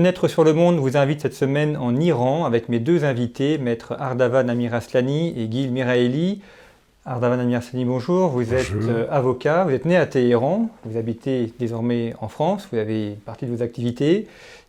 Fenêtre sur le monde vous invite cette semaine en Iran avec mes deux invités, maître Ardavan Amir Aslani et Gil Miraeli. Ardavan Amir Aslani, bonjour. Vous êtes euh, avocat, vous êtes né à Téhéran, vous habitez désormais en France, vous avez partie de vos activités.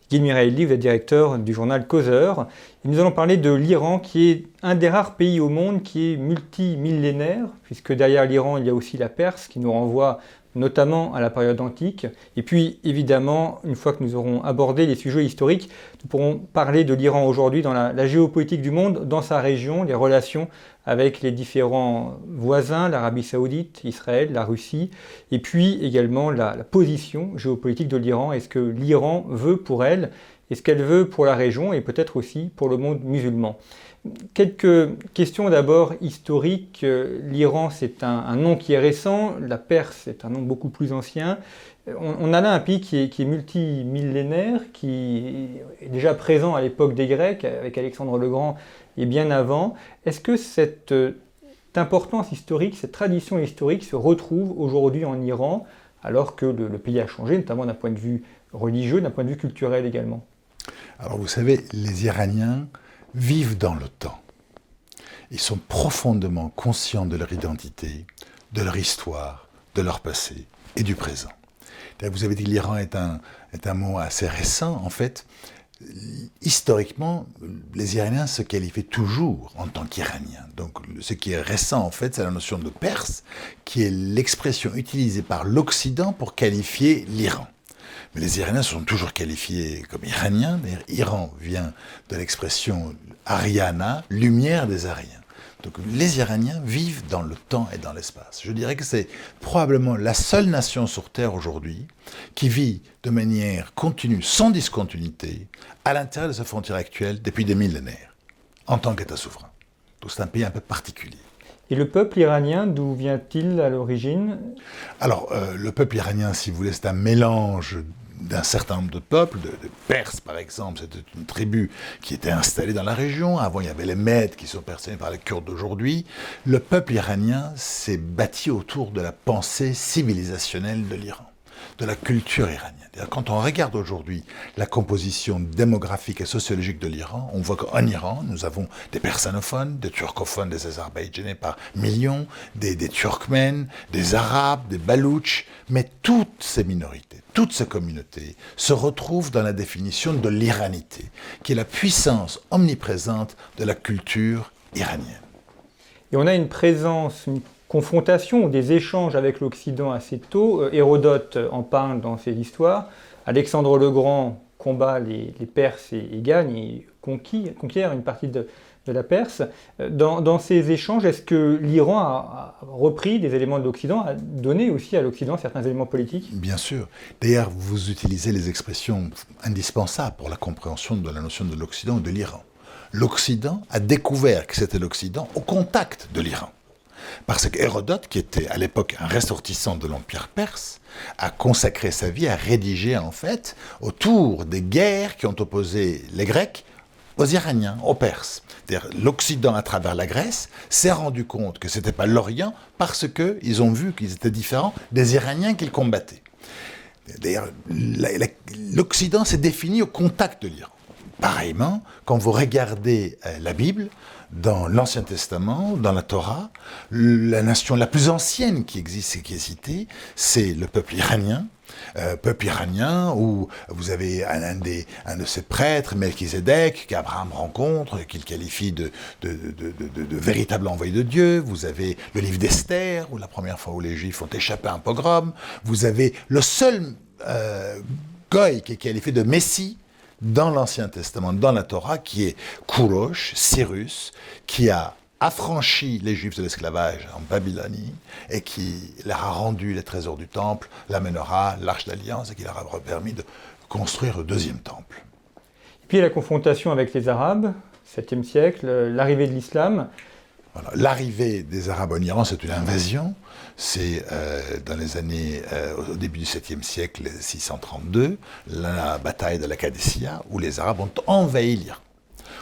Gil Miraeli, vous êtes directeur du journal Causeur. nous allons parler de l'Iran qui est un des rares pays au monde qui est multimillénaire, puisque derrière l'Iran il y a aussi la Perse qui nous renvoie notamment à la période antique. Et puis, évidemment, une fois que nous aurons abordé les sujets historiques, nous pourrons parler de l'Iran aujourd'hui dans la, géopolitique du monde, dans sa région, les relations avec les différents voisins, l'Arabie saoudite, Israël, la Russie, et puis également la, la position géopolitique de l'Iran. Est-ce que l'Iran veut pour elle, est-ce qu'elle veut pour la région et peut-être aussi pour le monde musulman? Quelques questions d'abord historiques. L'Iran, c'est un, nom qui est récent, la Perse, c'est un nom beaucoup plus ancien. On, a là un pays qui est, multimillénaire, qui est déjà présent à l'époque des Grecs, avec Alexandre le Grand, et bien avant. Est-ce que cette importance historique, cette tradition historique se retrouve aujourd'hui en Iran, alors que le pays a changé, notamment d'un point de vue religieux, d'un point de vue culturel également? Alors vous savez, les Iraniens vivent dans le temps. Ils sont profondément conscients de leur identité, de leur histoire, de leur passé et du présent. Vous avez dit l'Iran est un, est un mot assez récent. En fait, historiquement, les Iraniens se qualifient toujours en tant qu'Iraniens. Donc ce qui est récent, en fait, c'est la notion de Perse, qui est l'expression utilisée par l'Occident pour qualifier l'Iran. Mais les Iraniens sont toujours qualifiés comme Iraniens. D'ailleurs, Iran vient de l'expression Ariana, lumière des Ariens. Donc les Iraniens vivent dans le temps et dans l'espace. Je dirais que c'est probablement la seule nation sur Terre aujourd'hui qui vit de manière continue, sans discontinuité, à l'intérieur de sa frontière actuelle depuis des millénaires, en tant qu'État souverain. Donc c'est un pays un peu particulier. Et le peuple iranien, d'où vient-il à l'origine? Alors, euh, le peuple iranien, si vous voulez, c'est un mélange d'un certain nombre de peuples, de, Perses par exemple, c'était une tribu qui était installée dans la région. Avant, il y avait les Mèdes qui sont percés par les Kurdes d'aujourd'hui. Le peuple iranien s'est bâti autour de la pensée civilisationnelle de l'Iran de la culture iranienne. Quand on regarde aujourd'hui la composition démographique et sociologique de l'Iran, on voit qu'en Iran, nous avons des persanophones, des turcophones, des azerbaïdjanais par millions, des, turkmènes, des arabes, des balouches, mais toutes ces minorités, toutes ces communautés se retrouvent dans la définition de l'iranité, qui est la puissance omniprésente de la culture iranienne. Et on a une présence, confrontation ou des échanges avec l'Occident assez tôt. Euh, Hérodote en parle dans ses histoires. Alexandre le Grand combat les, Perses et, gagne et conquiert une partie de, la Perse. Euh, dans, ces échanges, est-ce que l'Iran a, repris des éléments de l'Occident, a donné aussi à l'Occident certains éléments politiques? Bien sûr. D'ailleurs, vous utilisez les expressions indispensables pour la compréhension de la notion de l'Occident ou de l'Iran. L'Occident a découvert que c'était l'Occident au contact de l'Iran. Parce qu'Hérodote, qui était à l'époque un ressortissant de l'Empire perse, a consacré sa vie à rédiger en fait autour des guerres qui ont opposé les Grecs aux Iraniens, aux Perses. L'Occident, à travers la Grèce, s'est rendu compte que ce n'était pas l'Orient parce qu'ils ont vu qu'ils étaient différents des Iraniens qu'ils combattaient. D'ailleurs, l'Occident s'est défini au contact de l'Iran. Pareillement, quand vous regardez euh, la Bible, dans l'Ancien Testament, dans la Torah, la nation la plus ancienne qui existe et qui est citée, c'est le peuple iranien. Euh, peuple iranien où vous avez un, des, un de ses prêtres, Melchizedek, qu'Abraham rencontre, qu'il qualifie de, de, véritable envoyé de Dieu. Vous avez le livre d'Esther, où la première fois où les Juifs ont échappé à un pogrom. Vous avez le seul euh, goy qui est qualifié de Messie, dans l'Ancien Testament, dans la Torah, qui est Kourosh, Cyrus, qui a affranchi les Juifs de l'esclavage en Babylonie et qui leur a rendu les trésors du temple, l'amènera l'Arche d'Alliance et qui leur a permis de construire le deuxième temple. Et puis la confrontation avec les Arabes, 7e siècle, l'arrivée de l'islam. L'arrivée des Arabes en Iran, c'est une invasion. C'est euh, dans les années, euh, au début du 7e siècle, 632, la bataille de la Qadisiyah, où les Arabes ont envahi l'Iran.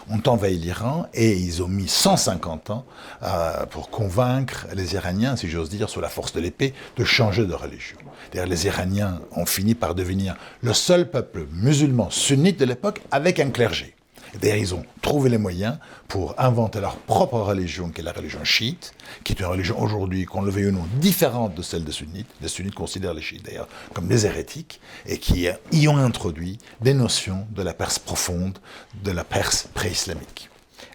ont envahi l'Iran et ils ont mis 150 ans euh, pour convaincre les Iraniens, si j'ose dire, sous la force de l'épée, de changer de religion. Les Iraniens ont fini par devenir le seul peuple musulman sunnite de l'époque avec un clergé. D'ailleurs, ils ont trouvé les moyens pour inventer leur propre religion, qui est la religion chiite, qui est une religion aujourd'hui, qu'on le veuille ou non, différente de celle des sunnites. Les sunnites considèrent les chiites d'ailleurs comme des hérétiques, et qui y ont introduit des notions de la Perse profonde, de la Perse pré-islamique.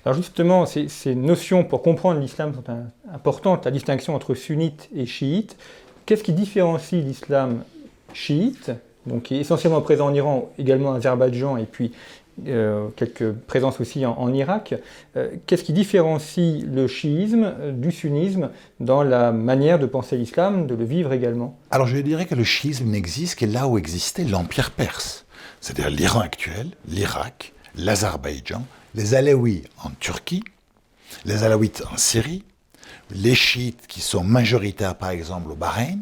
Alors justement, ces, notions pour comprendre l'islam sont importantes, la distinction entre sunnites et chiites. Qu'est-ce qui différencie l'islam chiite, donc qui est essentiellement présent en Iran, également en Azerbaïdjan et puis euh, quelques présences aussi en, Irak. Euh, qu'est-ce qui différencie le chiisme du sunnisme dans la manière de penser l'islam, de le vivre également? Alors je dirais que le chiisme n'existe que là où existait l'empire perse, c'est-à-dire l'Iran actuel, l'Irak, l'Azerbaïdjan, les Alaouis en Turquie, les Alaouites en Syrie, les chiites qui sont majoritaires par exemple au Bahreïn,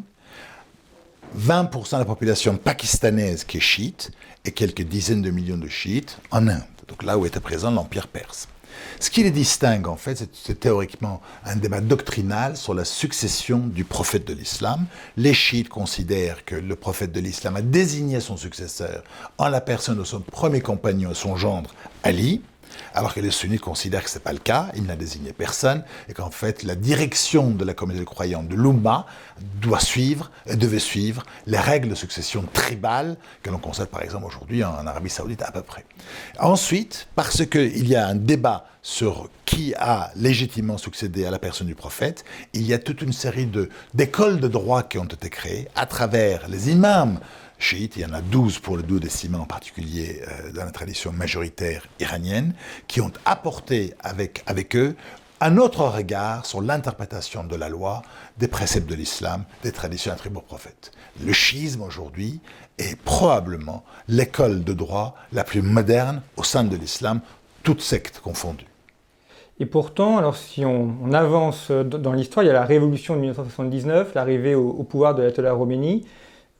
20% de la population pakistanaise qui est chiite et quelques dizaines de millions de chiites en Inde, donc là où était présent l'Empire perse. Ce qui les distingue, en fait, c'est théoriquement un débat doctrinal sur la succession du prophète de l'islam. Les chiites considèrent que le prophète de l'islam a désigné son successeur en la personne de son premier compagnon, son gendre, Ali, alors que les sunnites considèrent que ce n'est pas le cas, il n'a désigné personne, et qu'en fait la direction de la communauté croyante de l'Umma doit suivre, et devait suivre, les règles de succession tribale que l'on constate par exemple aujourd'hui en Arabie Saoudite à peu près. Ensuite, parce qu'il y a un débat sur qui a légitimement succédé à la personne du prophète, il y a toute une série d'écoles de droit qui ont été créées à travers les imams chiites, il y en a 12 pour le duodécimain en particulier euh, dans la tradition majoritaire iranienne, qui ont apporté avec, avec eux un autre regard sur l'interprétation de la loi, des préceptes de l'islam, des traditions attribuées au prophète. Le chiisme aujourd'hui est probablement l'école de droit la plus moderne au sein de l'islam, toutes sectes confondues. Et pourtant, alors si on, avance dans l'histoire, il y a la révolution de 1979, l'arrivée au, au, pouvoir de l'Ayatollah Khomeini.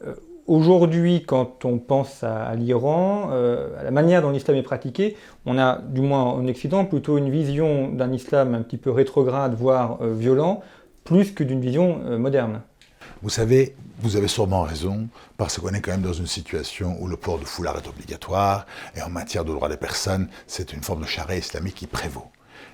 Euh, Aujourd'hui, quand on pense à, l'Iran, euh, à la manière dont l'islam est pratiqué, on a, du moins en Occident, plutôt une vision d'un islam un petit peu rétrograde, voire euh, violent, plus que d'une vision euh, moderne. Vous savez, vous avez sûrement raison, parce qu'on est quand même dans une situation où le port de foulard est obligatoire, et en matière de droits des personnes, c'est une forme de charia islamique qui prévaut.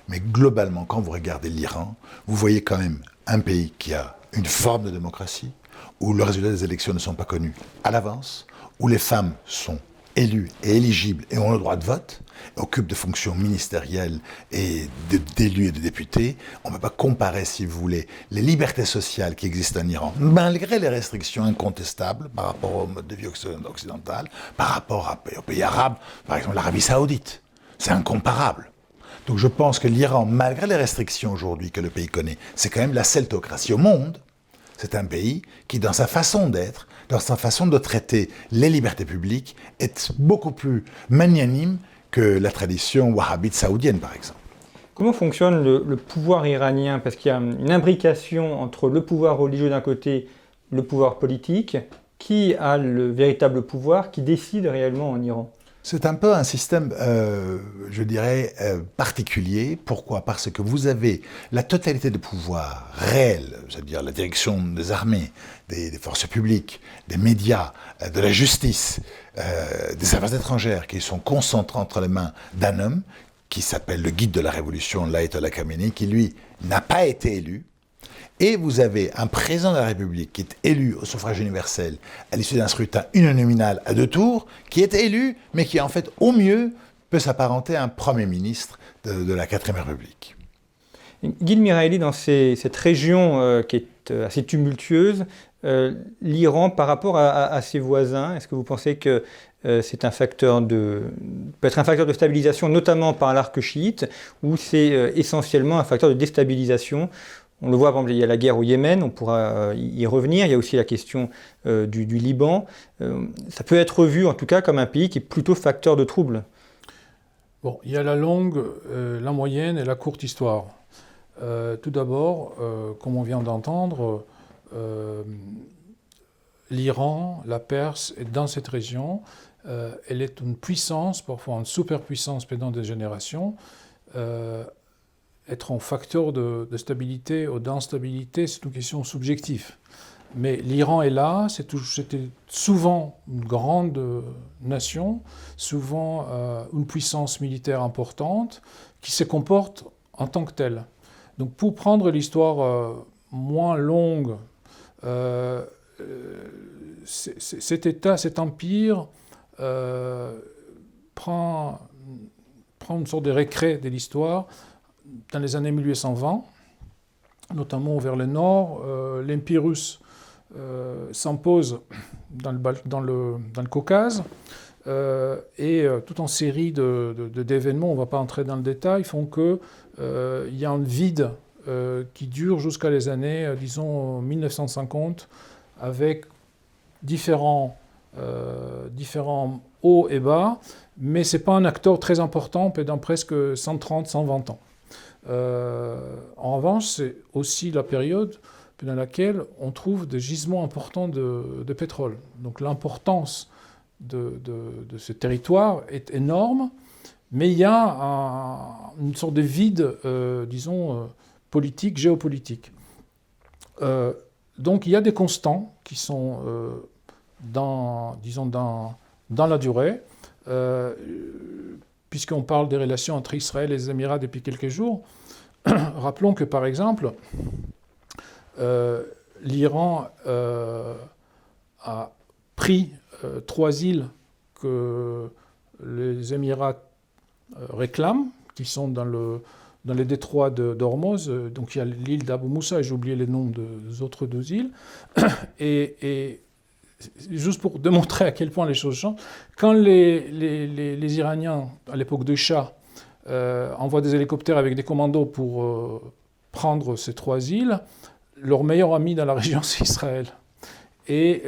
Mais globalement, quand vous regardez l'Iran, vous voyez quand même un pays qui a une forme de démocratie, où le résultat des élections ne sont pas connus à l'avance, où les femmes sont élues et éligibles et ont le droit de vote, occupent des fonctions ministérielles et d'élus et de députés, on ne peut pas comparer, si vous voulez, les libertés sociales qui existent en Iran, malgré les restrictions incontestables par rapport au mode de vie occidental, par rapport aux pays arabes, par exemple l'Arabie saoudite. C'est incomparable. Donc je pense que l'Iran, malgré les restrictions aujourd'hui que le pays connaît, c'est quand même la celtocratie au monde, c'est un pays qui, dans sa façon d'être, dans sa façon de traiter les libertés publiques, est beaucoup plus magnanime que la tradition wahhabite saoudienne, par exemple. Comment fonctionne le, pouvoir iranien? Parce qu'il y a une imbrication entre le pouvoir religieux d'un côté, le pouvoir politique. Qui a le véritable pouvoir Qui décide réellement en Iran? C'est un peu un système, euh, je dirais, euh, particulier. Pourquoi? Parce que vous avez la totalité de pouvoir réel, c'est-à-dire la direction des armées, des, forces publiques, des médias, euh, de la justice, des affaires étrangères, qui sont concentrés entre les mains d'un homme qui s'appelle le guide de la révolution, l'Ayatollah Khamenei, qui lui n'a pas été élu, et vous avez un président de la République qui est élu au suffrage universel à l'issue d'un scrutin uninominal à deux tours, qui est élu, mais qui en fait au mieux peut s'apparenter à un Premier ministre de, la Quatrième République. Guy Miraeli, dans cette région euh, qui est euh, assez tumultueuse, euh, l'Iran par rapport à, ses voisins, est-ce que vous pensez que c'est un facteur de peut être un facteur de stabilisation, notamment par l'arc chiite, ou c'est essentiellement un facteur de déstabilisation on le voit, par exemple, il y a la guerre au Yémen, on pourra euh, y revenir. Il y a aussi la question euh, du, Liban. Euh, ça peut être vu, en tout cas, comme un pays qui est plutôt facteur de troubles. Bon, il y a la longue, la moyenne et la courte histoire. tout d'abord, comme on vient d'entendre, l'Iran, la Perse est dans cette région. elle est une puissance, parfois une superpuissance pendant des générations. Être un facteur de, stabilité ou d'instabilité, c'est une question subjective. Mais l'Iran est là, c'était souvent une grande nation, souvent une puissance militaire importante, qui se comporte en tant que telle. Donc pour prendre l'histoire euh, moins longue, euh, euh, cet État, cet empire prend, prend une sorte de récré de l'histoire dans les années 1820, notamment vers le nord. L'Empire russe s'impose dans le, Caucase. et toute une série d'événements, de, on ne va pas entrer dans le détail, font que euh, il y a un vide euh, qui dure jusqu'à les années, euh, disons, 1950, avec différents, différents hauts et bas, mais ce n'est pas un acteur très important pendant presque 130, 120 ans. En revanche, c'est aussi la période dans laquelle on trouve des gisements importants de, pétrole. Donc l'importance de, ce territoire est énorme. Mais il y a une sorte de vide, euh, disons, euh, politique, géopolitique. Euh, donc il y a des constants qui sont disons, dans la durée, puisqu'on parle des relations entre Israël et les Émirats depuis quelques jours. Rappelons que, par exemple, l'Iran a pris trois îles que les Émirats euh, réclament, qui sont dans, le, dans les détroits d'Ormuz. Euh, donc il y a l'île d'Abu Moussa, j'ai oublié les noms des autres deux îles. Et, juste pour démontrer à quel point les choses changent, quand les, les, les, Iraniens, à l'époque de Shah, euh, envoient des hélicoptères avec des commandos pour prendre ces trois îles, leur meilleur ami dans la région, c'est Israël. Et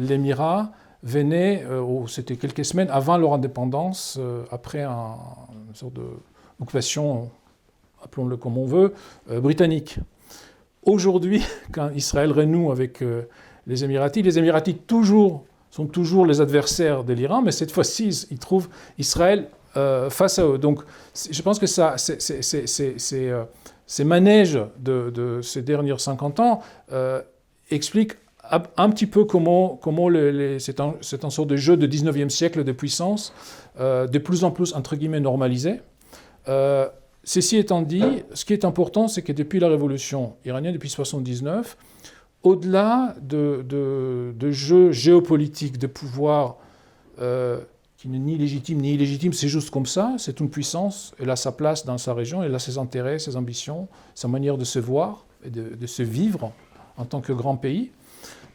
l'Émirat venaient, euh, c'était quelques semaines avant leur indépendance, euh, après un, une sorte d'occupation, appelons-le comme on veut, euh, britannique. Aujourd'hui, quand Israël renoue avec les Émiratis, les Émiratis toujours, sont toujours les adversaires de l'Iran, mais cette fois-ci, ils trouvent Israël face à eux. Donc je pense que ça, ces manèges de, ces derniers 50 ans expliquent un petit peu comment, comment c'est un, un, sorte de jeu de 19e siècle de puissance, euh, de plus en plus, entre guillemets, normalisé. Euh, ceci étant dit, ce qui est important, c'est que depuis la révolution iranienne, depuis 1979, au-delà de, jeux géopolitiques de pouvoir euh, qui n'est ni légitime ni illégitime, c'est juste comme ça, c'est une puissance, elle a sa place dans sa région, elle a ses intérêts, ses ambitions, sa manière de se voir et de, se vivre en tant que grand pays.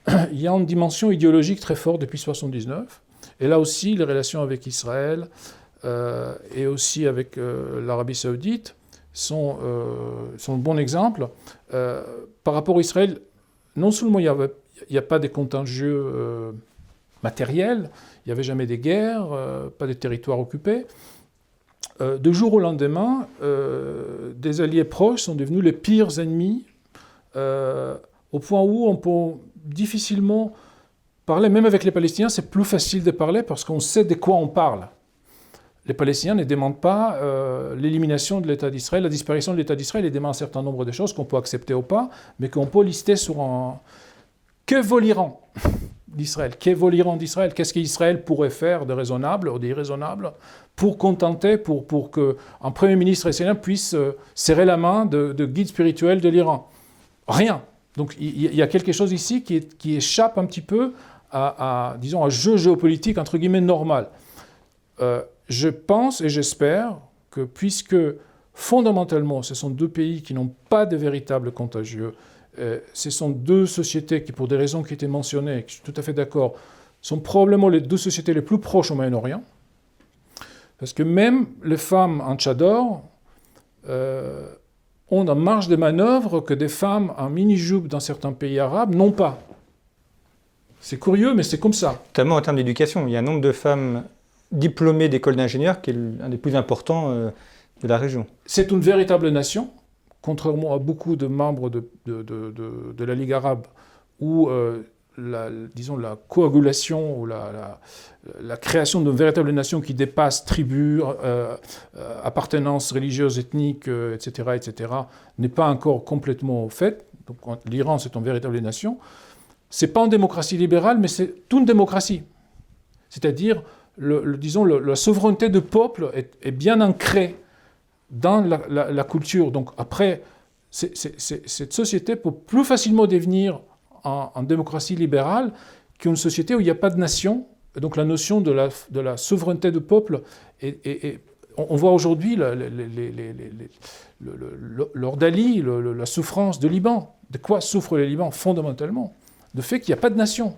il y a une dimension idéologique très forte depuis 1979. Et là aussi, les relations avec Israël euh, et aussi avec euh, l'Arabie saoudite sont, sont un bon exemple. par rapport à Israël, non seulement il n'y a, pas de contagieux matériels, il n'y avait jamais des guerres, pas de territoires occupés. de jour au lendemain, des alliés proches sont devenus les pires ennemis, au point où on peut difficilement parler, même avec les Palestiniens, c'est plus facile de parler parce qu'on sait de quoi on parle. Les Palestiniens ne demandent pas euh, l'élimination de l'État d'Israël, la disparition de l'État d'Israël, ils demandent un certain nombre de choses qu'on peut accepter ou pas, mais qu'on peut lister sur un... Que vaut l'Iran d'Israël? Que vaut l'Iran d'Israël? Qu'est-ce qu'Israël pourrait faire de raisonnable ou d'irraisonnable pour contenter, pour, pour qu'un Premier ministre israélien puisse euh, serrer la main de, de guide spirituel de l'Iran? Rien. Donc il y a quelque chose ici qui, échappe un petit peu à, disons, un jeu géopolitique entre guillemets normal. Euh, je pense et j'espère que puisque fondamentalement ce sont deux pays qui n'ont pas de véritables contagieux, euh, ce sont deux sociétés qui, pour des raisons qui étaient mentionnées, je suis tout à fait d'accord, sont probablement les deux sociétés les plus proches au Moyen-Orient. Parce que même les femmes en Tchador, euh, ont en marge de manœuvre que des femmes en mini-jupe dans certains pays arabes n'ont pas. C'est curieux, mais c'est comme ça. Notamment en termes d'éducation. Il y a un nombre de femmes diplômées d'école d'ingénieurs qui est l'un des plus importants euh, de la région. C'est une véritable nation, contrairement à beaucoup de membres de, de, la Ligue arabe, où euh, la, disons, la coagulation ou la, la, création d'une véritable nation qui dépasse tribus, euh, euh, appartenance religieuse, ethnique, etc., etc., n'est pas encore complètement faite. Donc l'Iran, c'est une véritable nation. C'est pas une démocratie libérale, mais c'est une démocratie. C'est-à-dire, disons, la souveraineté du peuple est, bien ancrée dans la, culture. Donc après, cette société peut plus facilement devenir en, démocratie libérale qu'une société où il n'y a pas de nation. donc la notion de la, de souveraineté du peuple est, on voit aujourd'hui l'ordalie, la souffrance du Liban. De quoi souffre le Liban fondamentalement Le fait qu'il n'y a pas de nation.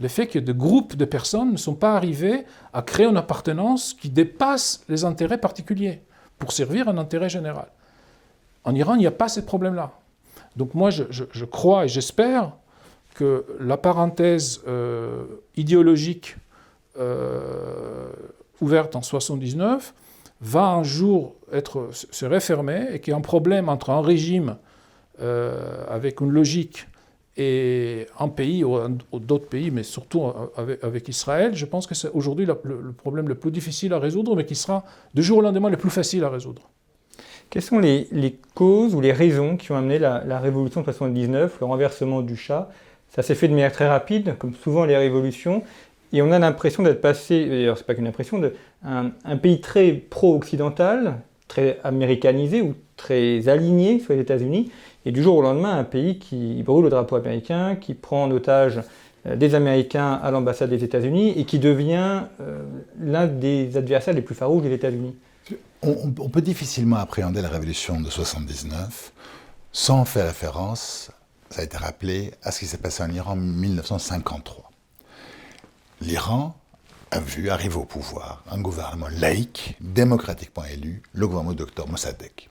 Le fait que des groupes de personnes ne sont pas arrivés à créer une appartenance qui dépasse les intérêts particuliers pour servir un intérêt général. En Iran, il n'y a pas ce problème-là. Donc moi, je crois et j'espère que la parenthèse euh, idéologique euh, ouverte en 79 va un jour être, se refermer et qu'il y a un problème entre un régime euh, avec une logique et un pays ou, d'autres pays, mais surtout avec, Israël, je pense que c'est aujourd'hui le, problème le plus difficile à résoudre, mais qui sera de jour au lendemain le plus facile à résoudre. Quelles sont les, causes ou les raisons qui ont amené la, révolution de 79, le renversement du Shah ça s'est fait de manière très rapide, comme souvent les révolutions, et on a l'impression d'être passé, d'ailleurs c'est pas qu'une impression, un pays très pro-occidental, très américanisé ou très aligné sur les États-Unis, et du jour au lendemain un pays qui brûle le drapeau américain, qui prend en otage euh, des Américains à l'ambassade des États-Unis et qui devient euh, l'un des adversaires les plus farouches des États-Unis. On, peut difficilement appréhender la révolution de 79 sans faire référence ça a été rappelé à ce qui s'est passé en Iran en 1953. L'Iran a vu arriver au pouvoir un gouvernement laïque, démocratiquement élu, le gouvernement du Dr Mossadegh.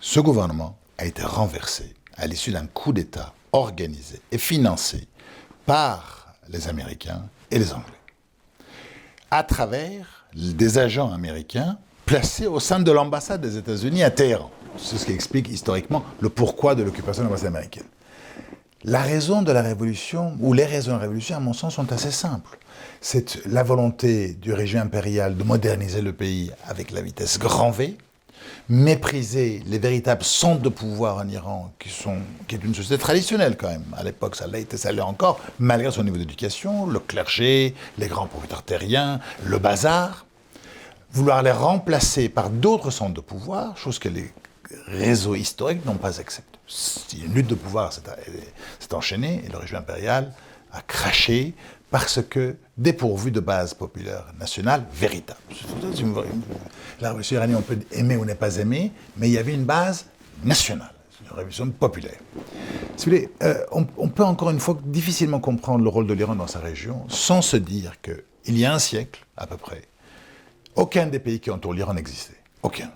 Ce gouvernement a été renversé à l'issue d'un coup d'État organisé et financé par les Américains et les Anglais, à travers des agents américains placés au sein de l'ambassade des États-Unis à Téhéran. C'est ce qui explique historiquement le pourquoi de l'occupation de l'ambassade américaine. La raison de la révolution, ou les raisons de la révolution, à mon sens, sont assez simples. C'est la volonté du régime impérial de moderniser le pays avec la vitesse grand V, mépriser les véritables centres de pouvoir en Iran, qui, sont, qui est une société traditionnelle quand même. À l'époque, ça l'a été, ça l'est encore, malgré son niveau d'éducation, le clergé, les grands propriétaires terriens, le bazar. Vouloir les remplacer par d'autres centres de pouvoir, chose que les réseaux historiques n'ont pas accepté une lutte de pouvoir s'est enchaînée et le régime impérial a craché parce que dépourvu de base populaire nationale véritable. La révolution iranienne, on peut aimer ou ne pas aimer, mais il y avait une base nationale, une révolution populaire. Euh, on, on, peut encore une fois difficilement comprendre le rôle de l'Iran dans sa région sans se dire qu'il y a un siècle, à peu près, aucun des pays qui entourent l'Iran n'existait. Aucun.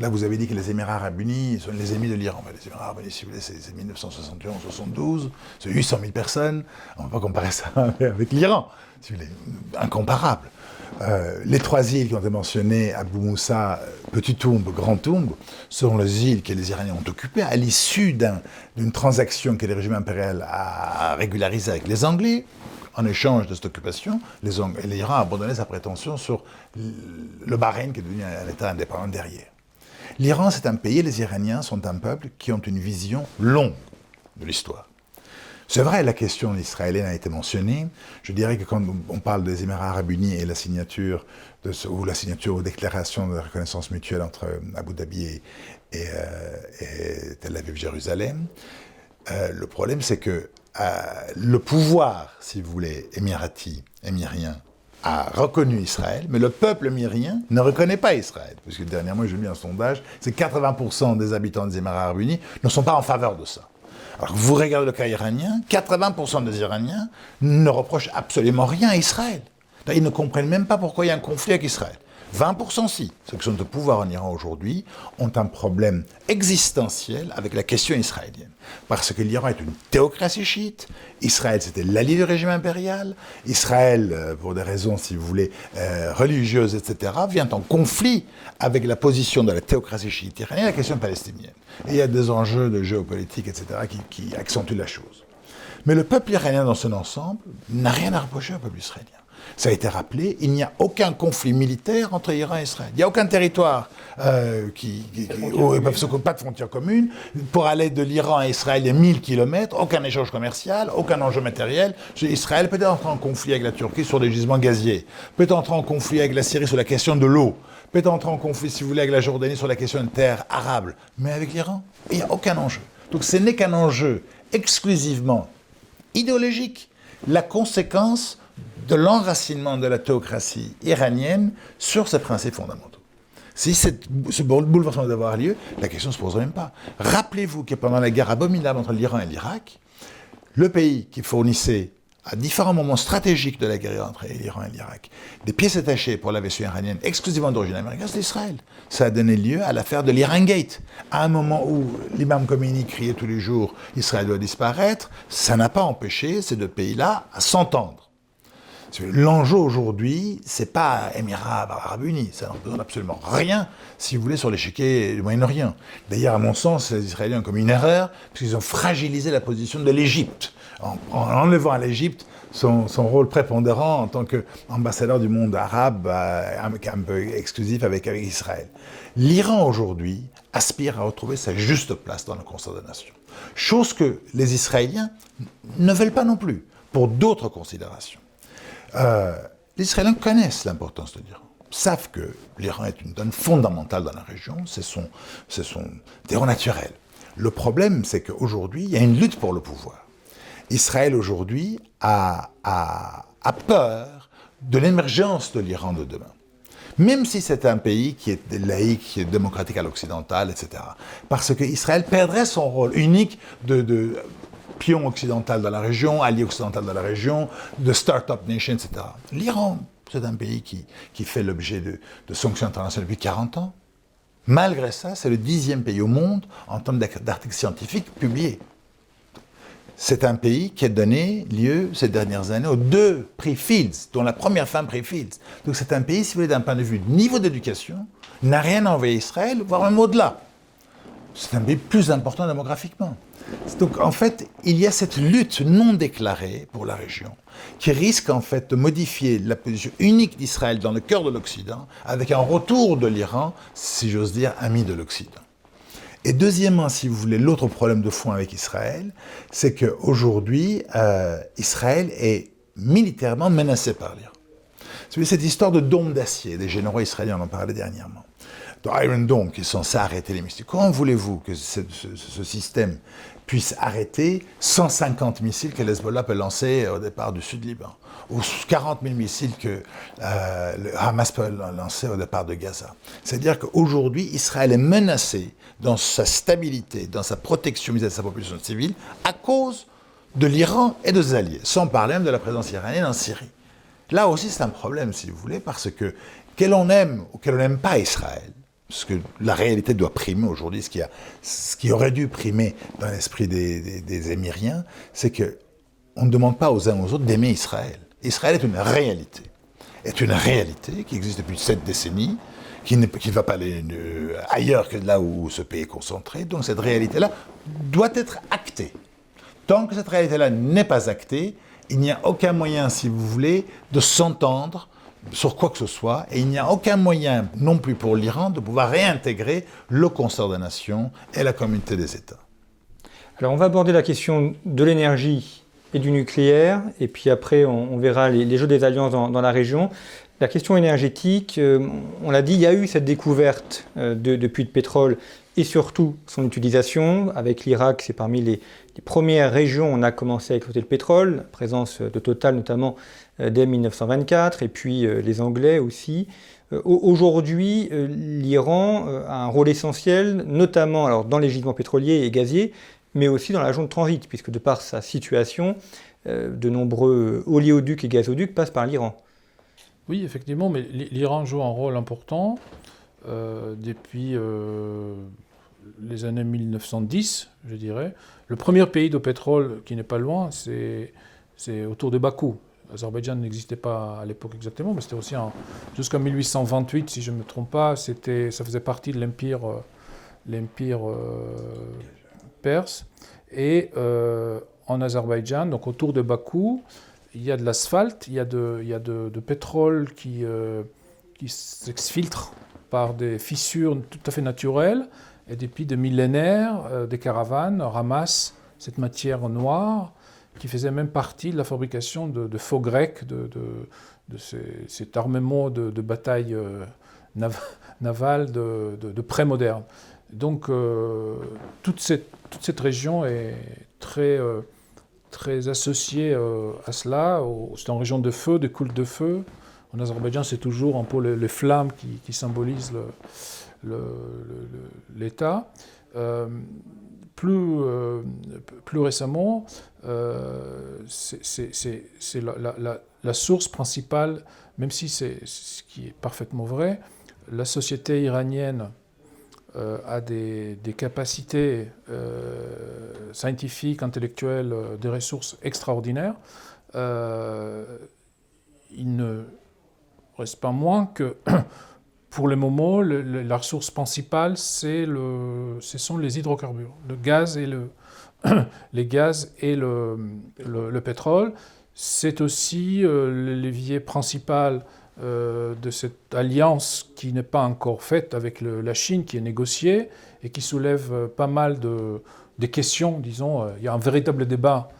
Là, vous avez dit que les Émirats arabes unis sont les ennemis de l'Iran. les Émirats arabes unis, si vous voulez, c'est 1971-72, c'est 800 000 personnes. On ne peut pas comparer ça avec l'Iran, si incomparable. Euh, les trois îles qui ont été mentionnées, Abu Moussa, Petit Toumbe, Grand Toumbe, seront les îles que les Iraniens ont occupées à l'issue d'une transaction que le régime impérial a régularisée avec les Anglais. En échange de cette occupation, l'Iran a abandonné sa prétention sur le Bahreïn qui est devenu un État indépendant derrière. L'Iran, c'est un pays, les Iraniens sont un peuple qui ont une vision longue de l'histoire. C'est vrai, la question israélienne a été mentionnée. Je dirais que quand on parle des Émirats arabes unis et la signature, ou la signature ou déclaration de reconnaissance mutuelle entre Abu Dhabi et, euh, Tel Aviv-Jérusalem, euh, le problème c'est que euh, le pouvoir, si vous voulez, émirati, émirien, a reconnu Israël, mais le peuple myrien ne reconnaît pas Israël. Parce que dernièrement, j'ai lu un sondage, c'est 80% des habitants des Émirats arabes unis ne sont pas en faveur de ça. Alors vous regardez le cas iranien, 80% des Iraniens ne reprochent absolument rien à Israël. Ils ne comprennent même pas pourquoi il y a un conflit avec Israël. 20% si, ceux qui sont au pouvoir en Iran aujourd'hui, ont un problème existentiel avec la question israélienne. Parce que l'Iran est une théocratie chiite, Israël c'était l'allié du régime impérial, Israël, euh, pour des raisons, si vous voulez, euh, religieuses, etc., vient en conflit avec la position de la théocratie chiite iranienne, la question palestinienne. Et il y a des enjeux de géopolitique, etc., qui accentuent la chose. Mais le peuple iranien dans son ensemble n'a rien à reprocher au peuple israélien. Ça a été rappelé, il n'y a aucun conflit militaire entre Iran et Israël. Il n'y a aucun territoire euh, qui, où ils peuvent pas de frontières communes. Pour aller de l'Iran à Israël, il y a 1000 km, aucun échange commercial, aucun enjeu matériel. Israël peut entrer en conflit avec la Turquie sur les gisements gaziers, peut entrer en conflit avec la Syrie sur la question de l'eau, peut entrer en conflit, si vous voulez, avec la Jordanie sur la question de terre arable. Mais avec l'Iran, il n'y a aucun enjeu. Donc ce n'est qu'un enjeu exclusivement idéologique. La conséquence de l'enracinement de la théocratie iranienne sur ses principes fondamentaux. Si ce bouleversement devait avoir lieu, la question ne se poserait même pas. Rappelez-vous que pendant la guerre abominable entre l'Iran et l'Irak, le pays qui fournissait à différents moments stratégiques de la guerre entre l'Iran et l'Irak, des pièces attachées pour la vaisseau iranienne exclusivement d'origine américaine, c'est l'Israël. Ça a donné lieu à l'affaire de l'Iran Gate. À un moment où l'imam Khomeini criait tous les jours Israël doit disparaître, ça n'a pas empêché ces deux pays-là à s'entendre. L'enjeu aujourd'hui, c'est pas Émirats arabes unis, ça n'en besoin absolument rien, si vous voulez, sur l'échiquier du Moyen-Orient. D'ailleurs, à mon sens, les Israéliens ont commis une erreur, parce qu'ils ont fragilisé la position de l'Égypte, en, enlevant à l'Égypte son, rôle prépondérant en tant qu'ambassadeur du monde arabe, euh, un, peu exclusif avec, avec Israël. L'Iran aujourd'hui aspire à retrouver sa juste place dans le concert des nations. Chose que les Israéliens ne veulent pas non plus, pour d'autres considérations. Euh, les Israéliens connaissent l'importance de l'Iran, savent que l'Iran est une donne fondamentale dans la région, c'est son, son terreau naturel. Le problème, c'est qu'aujourd'hui, il y a une lutte pour le pouvoir. Israël, aujourd'hui, a, peur de l'émergence de l'Iran de demain même si c'est un pays qui est laïque, qui est démocratique à l'occidental, etc. Parce qu'Israël perdrait son rôle unique de, pion occidental dans la région, allié occidental dans la région, de start-up nation, etc. L'Iran, c'est un pays qui, qui fait l'objet de, de, sanctions internationales depuis 40 ans. Malgré ça, c'est le dixième pays au monde en termes d'articles scientifiques publiés. C'est un pays qui a donné lieu ces dernières années aux deux prix Fields, dont la première femme prix Fields. Donc c'est un pays, si vous voulez, d'un point de vue niveau d'éducation, n'a rien à envoyer Israël, voire même au-delà. C'est un pays plus important démographiquement. Donc en fait, il y a cette lutte non déclarée pour la région qui risque en fait de modifier la position unique d'Israël dans le cœur de l'Occident avec un retour de l'Iran, si j'ose dire, ami de l'Occident. Et deuxièmement, si vous voulez, l'autre problème de fond avec Israël, c'est qu'aujourd'hui, euh, Israël est militairement menacé par l'Iran. Cette histoire de dôme d'acier, des généraux israéliens en ont parlé dernièrement de Iron Dome qui est censé arrêter les missiles. Comment voulez-vous que ce, système puisse arrêter 150 missiles que l'Hezbollah peut lancer au départ du sud Liban? Ou 40 000 missiles que euh, le Hamas peut lancer au départ de Gaza? C'est-à-dire qu'aujourd'hui, Israël est menacé dans sa stabilité, dans sa protection vis-à-vis de sa population civile, à cause de l'Iran et de ses alliés, sans parler même de la présence iranienne en Syrie. Là aussi, c'est un problème, si vous voulez, parce que, quel on aime ou quel on n'aime pas Israël, ce que la réalité doit primer aujourd'hui, ce qui, ce qui aurait dû primer dans l'esprit des, Émiriens, c'est que on ne demande pas aux uns aux autres d'aimer Israël. Israël est une réalité, est une réalité qui existe depuis sept décennies, qui ne, qui va pas aller euh, ailleurs que là où ce pays est concentré. Donc cette réalité-là doit être actée. Tant que cette réalité-là n'est pas actée, il n'y a aucun moyen, si vous voulez, de s'entendre sur quoi que ce soit, et il n'y a aucun moyen non plus pour l'Iran de pouvoir réintégrer le concert des nations et la communauté des États. Alors on va aborder la question de l'énergie et du nucléaire, et puis après on, verra les, jeux des alliances dans, la région. La question énergétique, euh, on l'a dit, il y a eu cette découverte euh, de, puits de pétrole et surtout son utilisation. Avec l'Irak, c'est parmi les, les, premières régions où on a commencé à exploiter le pétrole, présence de Total notamment dès 1924, et puis euh, les Anglais aussi. Euh, aujourd'hui, l'Iran a un rôle essentiel, notamment alors, dans les gisements pétroliers et gaziers, mais aussi dans la zone de transit, puisque de par sa situation, de nombreux oléoducs et gazoducs passent par l'Iran. Oui, effectivement, mais l'Iran joue un rôle important depuis les années 1910, je dirais. Le premier pays de pétrole qui n'est pas loin, c'est autour de Bakou. L'Azerbaïdjan n'existait pas à l'époque exactement, mais c'était aussi jusqu'en 1828, si je ne me trompe pas, c'était, ça faisait partie de l'empire, euh, euh, perse. Et euh, en Azerbaïdjan, donc autour de Bakou, il y a de l'asphalte, il y a de, il y a de, pétrole qui, qui s'exfiltre par des fissures tout à fait naturelles, et depuis des millénaires, des caravanes ramassent cette matière noire qui faisait même partie de la fabrication de, faux grecs, de, cet armement de, bataille euh, navale de, pré-moderne. Donc euh, toute, cette, région est très, euh, très associée à cela. C'est une région de feu, de culte de feu. En Azerbaïdjan, c'est toujours un peu les, flammes qui, symbolisent l'État. Plus récemment, euh, c'est la, source principale, même si c'est ce qui est parfaitement vrai, la société iranienne euh, a des, capacités scientifiques, intellectuelles, des ressources extraordinaires. il ne reste pas moins que pour le moment, la ressource principale, c'est le, ce sont les hydrocarbures, le gaz et le, les gaz et le, le, pétrole. C'est aussi euh, le levier principal euh, de cette alliance qui n'est pas encore faite avec la Chine, qui est négociée et qui soulève euh, pas mal de des questions, disons. il y a un véritable débat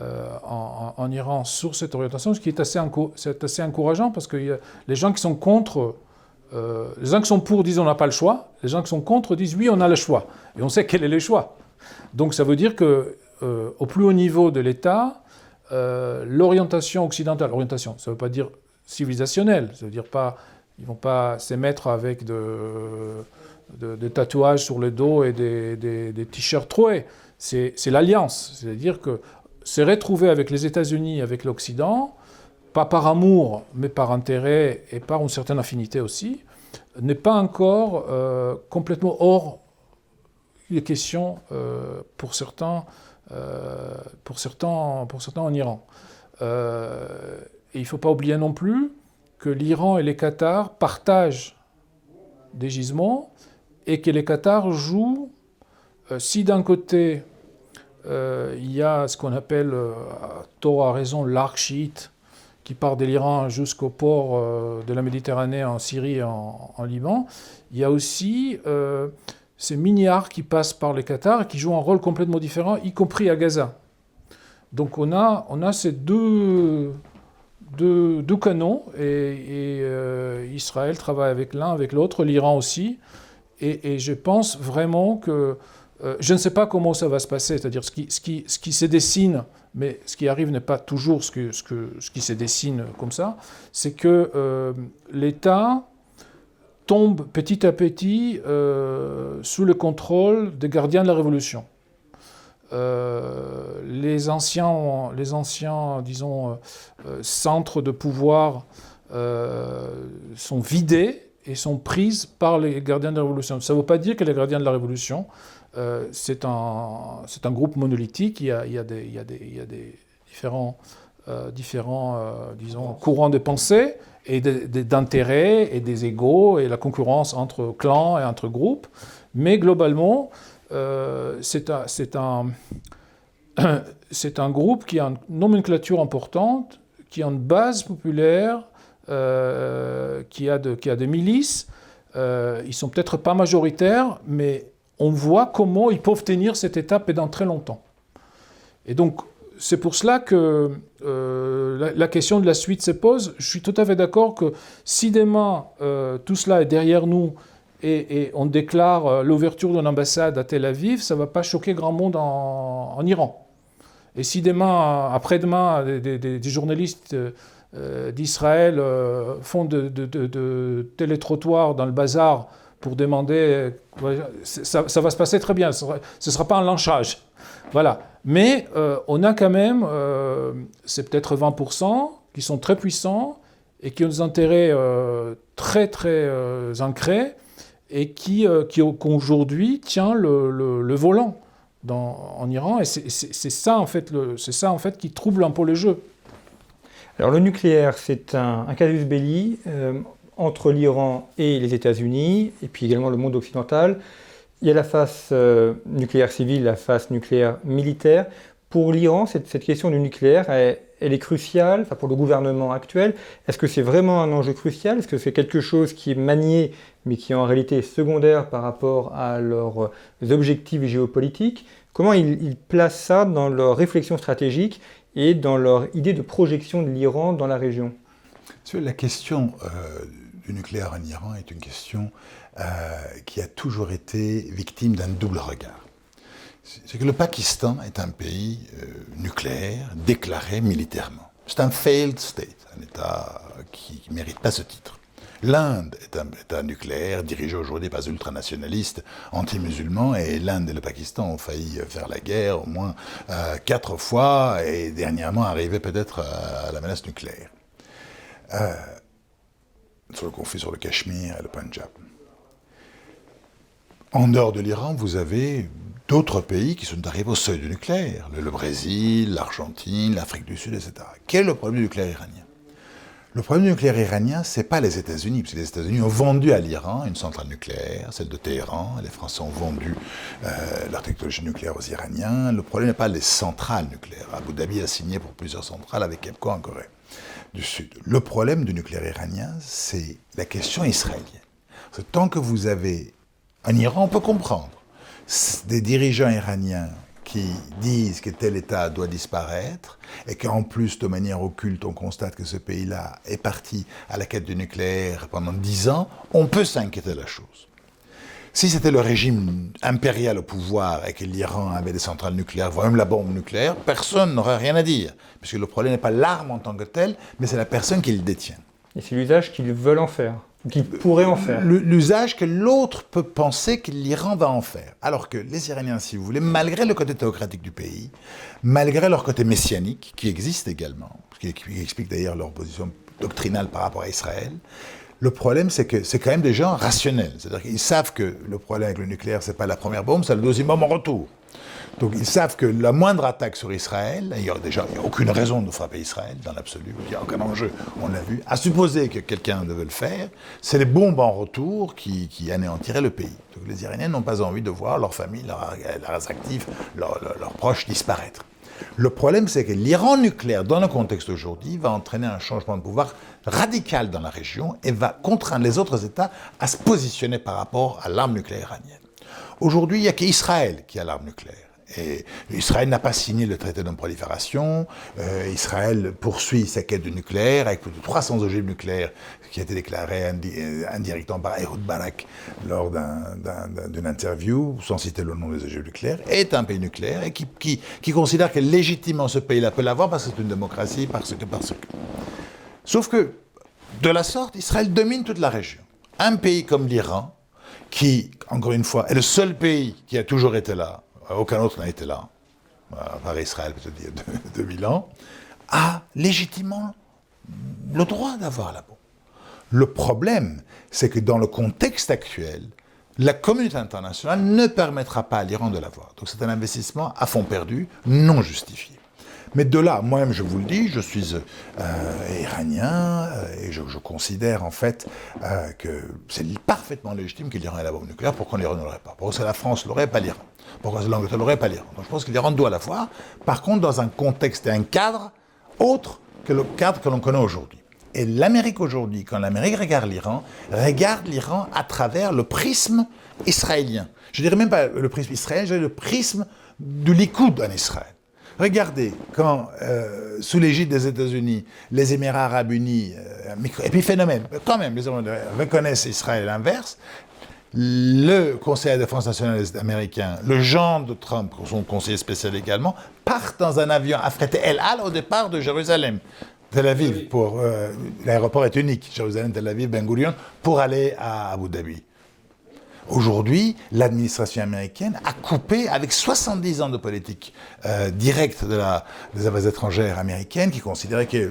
en, en, Iran sur cette orientation, ce qui est assez, assez encourageant parce que les gens qui sont contre euh, les gens qui sont pour disent on n'a pas le choix, les gens qui sont contre disent oui on a le choix, et on sait quel est le choix. Donc ça veut dire que euh, au plus haut niveau de l'État, euh, l'orientation occidentale, orientation, ça ne veut pas dire civilisationnelle, ça veut dire pas, ils vont pas s'émettre avec de, tatouages sur le dos et des, des t-shirts troués. C'est l'alliance, c'est-à-dire que se retrouver avec les États-Unis, avec l'Occident, pas par amour, mais par intérêt et par une certaine affinité aussi, n'est pas encore euh, complètement hors des questions euh, pour, certains, euh, pour, certains, pour certains en Iran. et il ne faut pas oublier non plus que l'Iran et les Qatars partagent des gisements et que les Qatars jouent, si d'un côté il y a ce qu'on appelle, tort à raison, l'arc chiite, qui part de l'Iran jusqu'au port euh, de la Méditerranée en Syrie et en, Liban. Il y a aussi euh, ces mini-arts qui passent par les Qatar qui jouent un rôle complètement différent, y compris à Gaza. Donc on a, on a ces deux, deux, canons et, euh, Israël travaille avec l'un, avec l'autre, l'Iran aussi. Et, et, je pense vraiment que je ne sais pas comment ça va se passer, c'est-à-dire ce qui, ce, qui, ce qui se dessine mais ce qui arrive n'est pas toujours ce, que, ce, qui se dessine comme ça, c'est que euh, l'État tombe petit à petit euh, sous le contrôle des gardiens de la Révolution. Euh, les, anciens, les anciens, disons, centres de pouvoir sont vidés et sont prises par les gardiens de la Révolution. Ça ne veut pas dire que les gardiens de la Révolution euh, c'est un, un, groupe monolithique, il y a, il y a, des, il y a, des, il y a des, différents, euh, différents euh, disons, courants de pensée et d'intérêts et des égaux et la concurrence entre clans et entre groupes. Mais globalement, c'est un, un, un, groupe qui a une nomenclature importante, qui a une base populaire, qui, a de, qui a des milices. ils sont peut-être pas majoritaires, mais on voit comment ils peuvent tenir cette étape pendant très longtemps. Et donc, c'est pour cela que euh, la, question de la suite se pose. Je suis tout à fait d'accord que si demain euh, tout cela est derrière nous et, on déclare euh, l'ouverture d'une ambassade à Tel Aviv, ça ne va pas choquer grand monde en, Iran. Et si demain, après-demain, des, journalistes d'Israël font de, de, télétrottoirs dans le bazar pour demander. Ça, va se passer très bien, ce ne sera, pas un lynchage. Voilà. Mais euh, on a quand même, euh, c'est peut-être 20% qui sont très puissants et qui ont des intérêts euh, très très ancrés et qui, qui aujourd'hui tient le, volant dans, en Iran. Et c'est ça, en fait, ça en fait qui trouble un peu le jeu. Alors le nucléaire, c'est un, un casus belli entre l'Iran et les États-Unis, et puis également le monde occidental. Il y a la face euh, nucléaire civile, la face nucléaire militaire. Pour l'Iran, cette, question du nucléaire, elle, elle est cruciale pour le gouvernement actuel. Est-ce que c'est vraiment un enjeu crucial? Est-ce que c'est quelque chose qui est manié, mais qui est en réalité secondaire par rapport à leurs objectifs géopolitiques? Comment ils, ils placent ça dans leur réflexion stratégique et dans leur idée de projection de l'Iran dans la région? La question euh, du nucléaire en Iran est une question euh, qui a toujours été victime d'un double regard. C'est que le Pakistan est un pays euh, nucléaire déclaré militairement. C'est un failed state, un État qui ne mérite pas ce titre. L'Inde est un État nucléaire dirigé aujourd'hui par des ultranationalistes anti-musulmans et l'Inde et le Pakistan ont failli faire la guerre au moins euh, quatre fois et dernièrement arrivé peut-être à, la menace nucléaire. Euh, sur le conflit sur le Cachemire et le Punjab. En dehors de l'Iran, vous avez d'autres pays qui sont arrivés au seuil du nucléaire, le, Brésil, l'Argentine, l'Afrique du Sud, etc. Quel est le problème du nucléaire iranien? Le problème du nucléaire iranien, ce n'est pas les États-Unis, parce que les États-Unis ont vendu à l'Iran une centrale nucléaire, celle de Téhéran, les Français ont vendu euh, leur technologie nucléaire aux Iraniens. Le problème n'est pas les centrales nucléaires. Abu Dhabi a signé pour plusieurs centrales avec EPCO en Corée Le problème du nucléaire iranien, c'est la question israélienne. tant que vous avez... En Iran, on peut comprendre. Des dirigeants iraniens qui disent que tel État doit disparaître et qu'en plus, de manière occulte, on constate que ce pays-là est parti à la quête du nucléaire pendant dix ans, on peut s'inquiéter de la chose. Si c'était le régime impérial au pouvoir et que l'Iran avait des centrales nucléaires, voire même la bombe nucléaire, personne n'aurait rien à dire. Puisque le problème n'est pas l'arme en tant que telle, mais c'est la personne qui le détient. Et c'est l'usage qu'ils veulent en faire. Qui pourrait en faire. L'usage que l'autre peut penser que l'Iran va en faire. Alors que les Iraniens, si vous voulez, malgré le côté théocratique du pays, malgré leur côté messianique, qui existe également, qui, qui explique d'ailleurs leur position doctrinale par rapport à Israël, le problème, c'est que c'est quand même des gens rationnels. C'est-à-dire qu'ils savent que le problème avec le nucléaire, c'est pas la première bombe, c'est le deuxième bombe en retour. Donc ils savent que la moindre attaque sur Israël, il n'y a déjà y aucune raison de frapper Israël dans l'absolu, il n'y a aucun enjeu, on l'a vu, à supposer que quelqu'un devait le faire, c'est les bombes en retour qui, anéantiraient le pays. Donc les Iraniens n'ont pas envie de voir leur famille, leurs actifs, leurs, leurs proches disparaître. Le problème, c'est que l'Iran nucléaire, dans le contexte aujourd'hui, va entraîner un changement de pouvoir radical dans la région et va contraindre les autres États à se positionner par rapport à l'arme nucléaire iranienne. Aujourd'hui, il n'y a qu'Israël qui a l'arme nucléaire. Et Israël n'a pas signé le traité de non-prolifération. Euh, Israël poursuit sa quête du nucléaire avec plus de 300 ogives nucléaires qui a été déclaré euh, indirectement par Ehud Barak lors d'une interview, sans citer le nom des ogives nucléaires, est un pays nucléaire et qui considère que légitimement ce pays-là peut l'avoir parce que c'est une démocratie, parce que, parce que. Sauf que, de la sorte, Israël domine toute la région. Un pays comme l'Iran, qui, encore une fois, est le seul pays qui a toujours été là, aucun autre n'a été là, par Israël peut-être il y a 2000 ans, a légitimement le droit d'avoir la bombe. Le problème, c'est que dans le contexte actuel, la communauté internationale ne permettra pas à l'Iran de l'avoir. Donc c'est un investissement à fond perdu, non justifié. Mais de là, moi-même, je vous le dis, je suis euh, iranien euh, et je, considère en fait euh, que c'est parfaitement légitime que l'Iran ait la bombe nucléaire. Pourquoi l'Iran ne l'aurait pas? Pourquoi la France l'aurait, pas l'Iran Pourquoi l'Angleterre l'aurait, pas l'Iran Donc je pense que l'Iran doit l'avoir. Par contre, dans un contexte et un cadre autre que le cadre que l'on connaît aujourd'hui. Et l'Amérique aujourd'hui, quand l'Amérique regarde l'Iran, regarde l'Iran à travers le prisme israélien. Je dirais même pas le prisme israélien, je dirais le prisme du Likoud en Israël. Regardez, quand, euh, sous l'égide des États-Unis, les Émirats arabes unis, euh, et puis phénomène, quand même, les reconnaissent Israël l'inverse, le Conseil de défense nationale américain, le genre de Trump, son conseiller spécial également, partent dans un avion affrété El Al au départ de Jérusalem. Tel Aviv, pour euh, l'aéroport est unique, Jérusalem, Tel Aviv, Ben Gurion, pour aller à Abu Dhabi. Aujourd'hui, l'administration américaine a coupé avec 70 ans de politique euh, directe des affaires étrangères américaines qui considérait que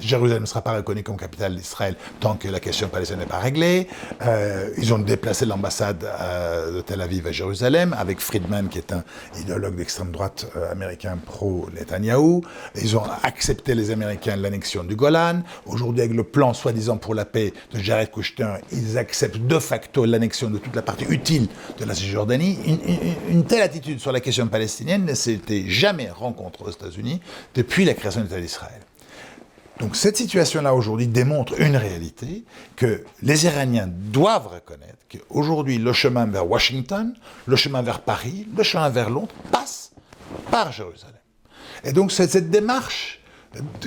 Jérusalem ne sera pas reconnu comme capitale d'Israël tant que la question palestinienne n'est pas réglée. Euh, ils ont déplacé l'ambassade euh, de Tel Aviv à Jérusalem avec Friedman qui est un idéologue d'extrême droite américain pro-Netanyahou. Ils ont accepté les Américains l'annexion du Golan. Aujourd'hui, avec le plan soi-disant pour la paix de Jared Kushner, ils acceptent de facto l'annexion de toute la partie utile de la Cisjordanie, une, telle attitude sur la question palestinienne ne s'était jamais rencontrée aux États-Unis depuis la création de l'État d'Israël. Donc cette situation-là aujourd'hui démontre une réalité que les Iraniens doivent reconnaître qu'aujourd'hui le chemin vers Washington, le chemin vers Paris, le chemin vers Londres passe par Jérusalem. Et donc cette démarche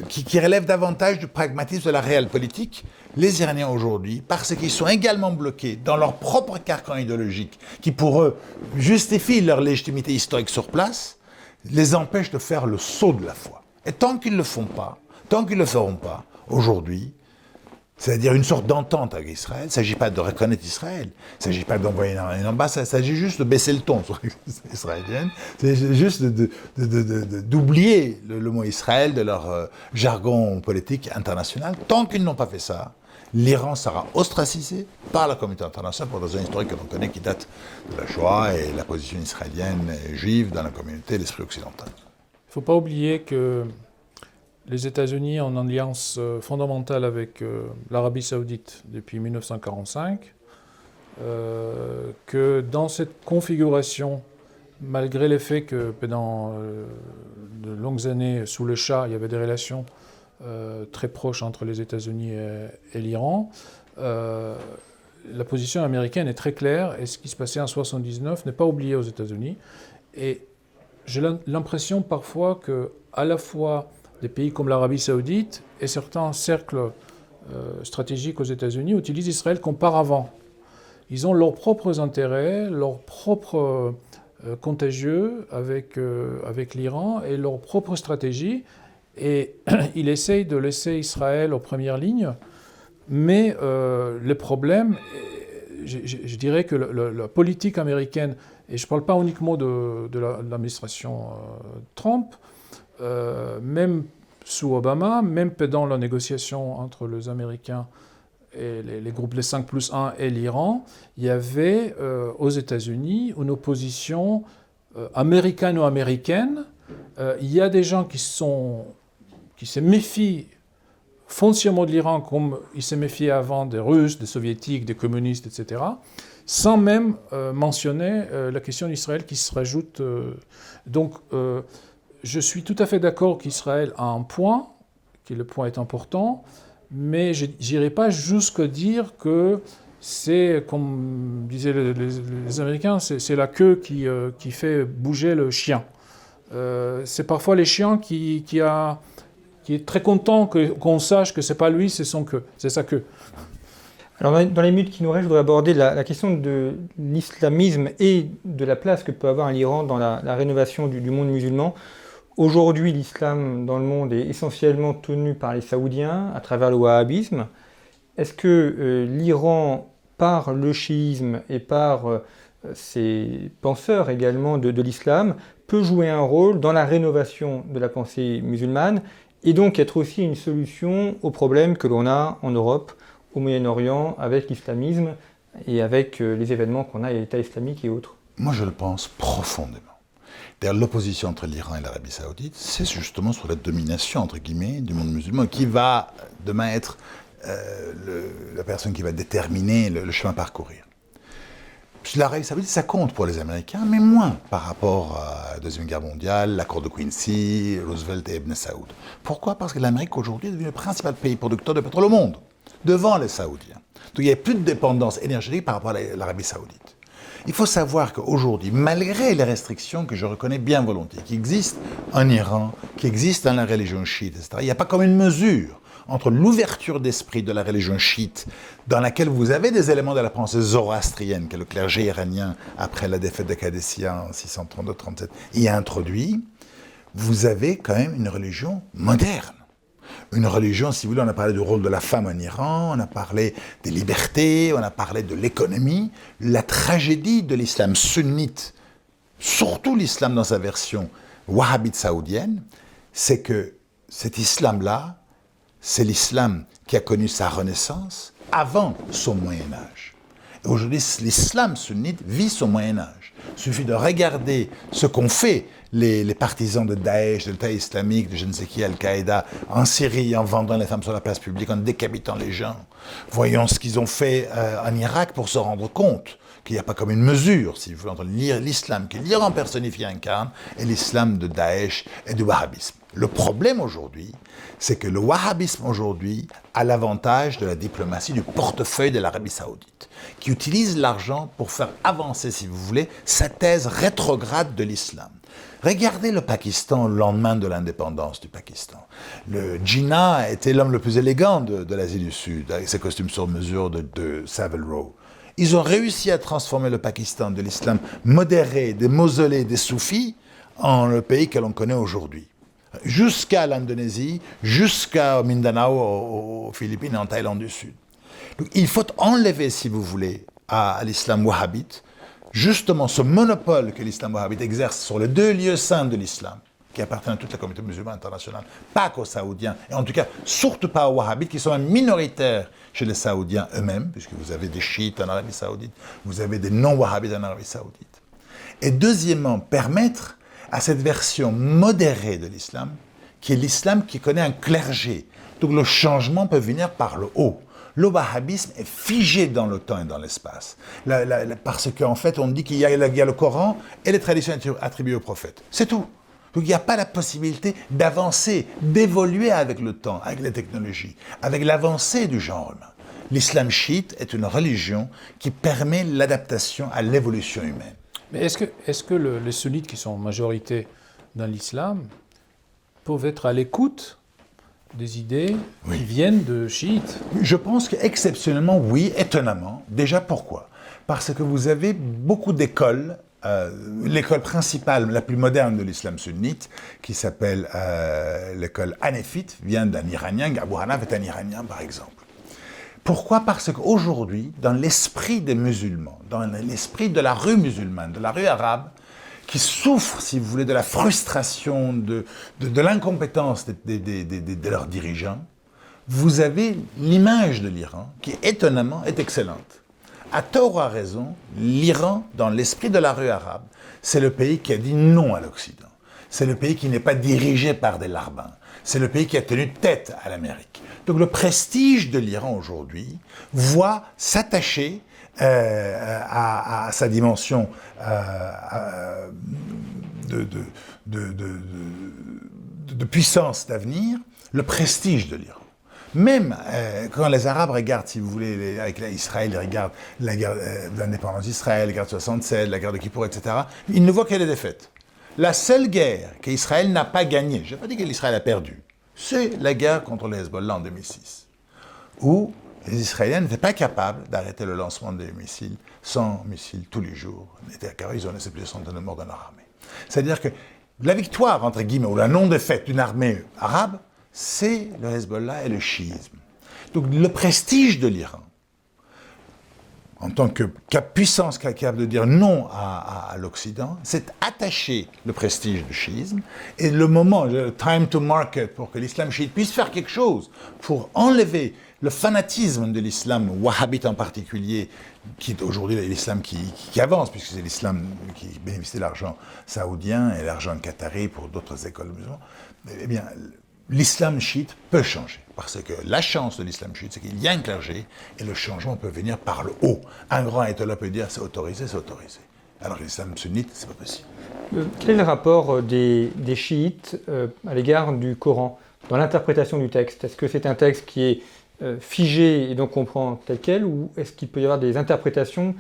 qui, relève davantage du pragmatisme de la réelle politique, les Iraniens aujourd'hui, parce qu'ils sont également bloqués dans leur propre carcan idéologique, qui pour eux justifie leur légitimité historique sur place, les empêche de faire le saut de la foi. Et tant qu'ils ne le font pas, tant qu'ils ne le feront pas, aujourd'hui, c'est-à-dire une sorte d'entente avec Israël. Il ne s'agit pas de reconnaître Israël. Il ne s'agit pas d'envoyer une ambassade. Il s'agit juste de baisser le ton sur israélienne. C'est juste d'oublier le, mot Israël de leur euh, jargon politique international. Tant qu'ils n'ont pas fait ça, l'Iran sera ostracisé par la communauté internationale pour des raisons historiques que l'on connaît qui datent de la Shoah et la position israélienne et juive dans la communauté de l'esprit occidental. Il ne faut pas oublier que les États-Unis en alliance euh, fondamentale avec euh, l'Arabie saoudite depuis 1945, euh, que dans cette configuration, malgré le fait que pendant de longues années sous le Shah, il y avait des relations très proches entre les États-Unis et, l'Iran, la position américaine est très claire et ce qui se passait en 1979 n'est pas oublié aux États-Unis. Et j'ai l'impression parfois que à la fois des pays comme l'Arabie saoudite et certains cercles euh, stratégiques aux États-Unis utilisent Israël comme paravent. Ils ont leurs propres intérêts, leurs propres euh, contagieux avec, euh, avec l'Iran et leurs propres stratégies. Et ils essayent de laisser Israël aux premières lignes. Mais le problème, je, dirais que la politique américaine, et je ne parle pas uniquement de, l'administration Trump, euh, même sous Obama, même pendant la négociation entre les Américains et les, groupes les 5 plus 1 et l'Iran, il y avait euh, aux États-Unis une opposition euh, américano-américaine. il y a des gens qui, sont, qui se méfient foncièrement de l'Iran comme ils se méfiaient avant des Russes, des Soviétiques, des communistes, etc., sans même mentionner la question d'Israël qui se rajoute. donc, je suis tout à fait d'accord qu'Israël a un point, que le point est important, mais je n'irai pas jusqu'à dire que c'est, comme disaient les, Américains, c'est la queue qui, euh, fait bouger le chien. Euh, c'est parfois les chiens qui, qui, a, qui est très content qu'on sache que c'est pas lui, c'est son queue, c'est sa queue. Alors dans les minutes qui nous restent, je voudrais aborder la, question de l'islamisme et de la place que peut avoir l'Iran dans la, rénovation du, monde musulman. Aujourd'hui, l'islam dans le monde est essentiellement tenu par les Saoudiens à travers le wahhabisme. Est-ce que euh, l'Iran, par le chiisme et par euh, ses penseurs également de, l'islam, peut jouer un rôle dans la rénovation de la pensée musulmane et donc être aussi une solution aux problèmes que l'on a en Europe, au Moyen-Orient, avec l'islamisme et avec euh, les événements qu'on a l'État islamique et autres Moi, je le pense profondément. D'ailleurs, l'opposition entre l'Iran et l'Arabie saoudite, c'est justement sur la domination, entre guillemets, du monde musulman, qui va demain être euh, la personne qui va déterminer le, chemin à parcourir. L'Arabie saoudite, ça compte pour les Américains, mais moins par rapport à la Deuxième Guerre mondiale, l'accord de Quincy, Roosevelt et Ibn Saoud. Pourquoi? Parce que l'Amérique aujourd'hui est devenu le principal pays producteur de pétrole au monde, devant les Saoudiens. Donc il n'y a plus de dépendance énergétique par rapport à l'Arabie saoudite. Il faut savoir qu'aujourd'hui, malgré les restrictions que je reconnais bien volontiers, qui existent en Iran, qui existent dans la religion chiite, etc., il n'y a pas comme une mesure entre l'ouverture d'esprit de la religion chiite, dans laquelle vous avez des éléments de la pensée zoroastrienne que le clergé iranien, après la défaite de en 632-37, y a introduit, vous avez quand même une religion moderne une religion, si vous voulez, on a parlé du rôle de la femme en Iran, on a parlé des libertés, on a parlé de l'économie. La tragédie de l'islam sunnite, surtout l'islam dans sa version wahhabite saoudienne, c'est que cet islam-là, c'est l'islam qui a connu sa renaissance avant son Moyen Âge. Aujourd'hui, l'islam sunnite vit son Moyen Âge. Il suffit de regarder ce qu'ont fait les, partisans de Daesh, de l'État islamique, de je ne sais qui, Al-Qaïda, en Syrie, en vendant les femmes sur la place publique, en décapitant les gens. Voyons ce qu'ils ont fait euh, en Irak pour se rendre compte qu'il n'y a pas comme une mesure, si vous voulez, entre l'islam que l'Iran personnifié incarne et l'islam de Daesh et du wahhabisme. Le problème aujourd'hui, c'est que le wahhabisme aujourd'hui a l'avantage de la diplomatie du portefeuille de l'Arabie saoudite, qui utilise l'argent pour faire avancer, si vous voulez, sa thèse rétrograde de l'islam. Regardez le Pakistan au lendemain de l'indépendance du Pakistan. Le Jinnah était l'homme le plus élégant de, l'Asie du Sud, avec ses costumes sur mesure de Savile Row. Ils ont réussi à transformer le Pakistan de l'islam modéré, des mausolées, des soufis, en le pays que l'on connaît aujourd'hui. Jusqu'à l'Indonésie, jusqu'à Mindanao, aux Philippines et en Thaïlande du Sud. il faut enlever, si vous voulez, à l'islam wahhabite justement ce monopole que l'islam wahhabite exerce sur les deux lieux saints de l'islam, qui appartiennent à toute la communauté musulmane internationale, pas qu'aux Saoudiens, et en tout cas surtout pas aux wahhabites, qui sont minoritaires chez les Saoudiens eux-mêmes, puisque vous avez des chiites en Arabie saoudite, vous avez des non-wahhabites en Arabie saoudite. Et deuxièmement, permettre à cette version modérée de l'islam, qui est l'islam qui connaît un clergé, donc le changement peut venir par le haut le wahhabisme est figé dans le temps et dans l'espace. parce qu'en fait, on dit qu'il y, a le Coran et les traditions attribuées au prophète. C'est tout. Donc il n'y a pas la possibilité d'avancer, d'évoluer avec le temps, avec les technologies, avec l'avancée du genre humain. L'islam chiite est une religion qui permet l'adaptation à l'évolution humaine. Mais est-ce que, est que les sunnites qui sont en majorité dans l'islam peuvent être à l'écoute des idées qui viennent de chiites? Je pense qu'exceptionnellement, oui, étonnamment. Déjà, pourquoi? Parce que vous avez beaucoup d'écoles. Euh, l'école principale, la plus moderne de l'islam sunnite, qui s'appelle euh, l'école hanéfite, vient d'un Iranien. Abu Hanaf est un Iranien, par exemple. Pourquoi? Parce qu'aujourd'hui, dans l'esprit des musulmans, dans l'esprit de la rue musulmane, de la rue arabe, qui souffrent, si vous voulez, de la frustration, de, l'incompétence de, de, leurs dirigeants, vous avez l'image de l'Iran qui, étonnamment, est excellente. À tort ou à raison, l'Iran, dans l'esprit de la rue arabe, c'est le pays qui a dit non à l'Occident. C'est le pays qui n'est pas dirigé par des larbins. C'est le pays qui a tenu tête à l'Amérique. Donc le prestige de l'Iran aujourd'hui voit s'attacher euh, à, sa dimension euh, de, puissance d'avenir, le prestige de l'Iran. Même euh, quand les Arabes regardent, si vous voulez, avec Israël, ils regardent la guerre l'indépendance d'Israël, la guerre de 67, la guerre de Kippour, etc., ils ne voient que les défaites. La seule guerre qu'Israël n'a pas gagnée, je n'ai pas dit que l'Israël a perdu, c'est la guerre contre les Hezbollah en 2006, où les Israéliens n'étaient pas capables d'arrêter le lancement des missiles, 100 missiles tous les jours. Car ils ont laissé plus de centaines de morts dans leur armée. C'est-à-dire que la victoire, entre guillemets, ou la non-défaite d'une armée arabe, c'est le Hezbollah et le chiisme. Donc le prestige de l'Iran, en tant que puissance capable de dire non à, l'Occident, c'est attacher le prestige du chiisme et le moment, le time to market, pour que l'islam chiite puisse faire quelque chose pour enlever le fanatisme de l'islam wahhabite en particulier, qui est aujourd'hui l'islam qui, avance, puisque c'est l'islam qui bénéficie de l'argent saoudien et l'argent qatari pour d'autres écoles musulmanes, eh bien, l'islam chiite peut changer. Parce que la chance de l'islam chiite, c'est qu'il y a un clergé et le changement peut venir par le haut. Un grand là peut dire c'est autorisé, c'est autorisé. Alors l'islam sunnite, c'est pas possible. Euh, quel est le rapport euh, des, chiites euh, à l'égard du Coran dans l'interprétation du texte? Est-ce que c'est un texte qui est figé et donc on prend tel quel, ou est-ce qu'il peut y avoir des interprétations,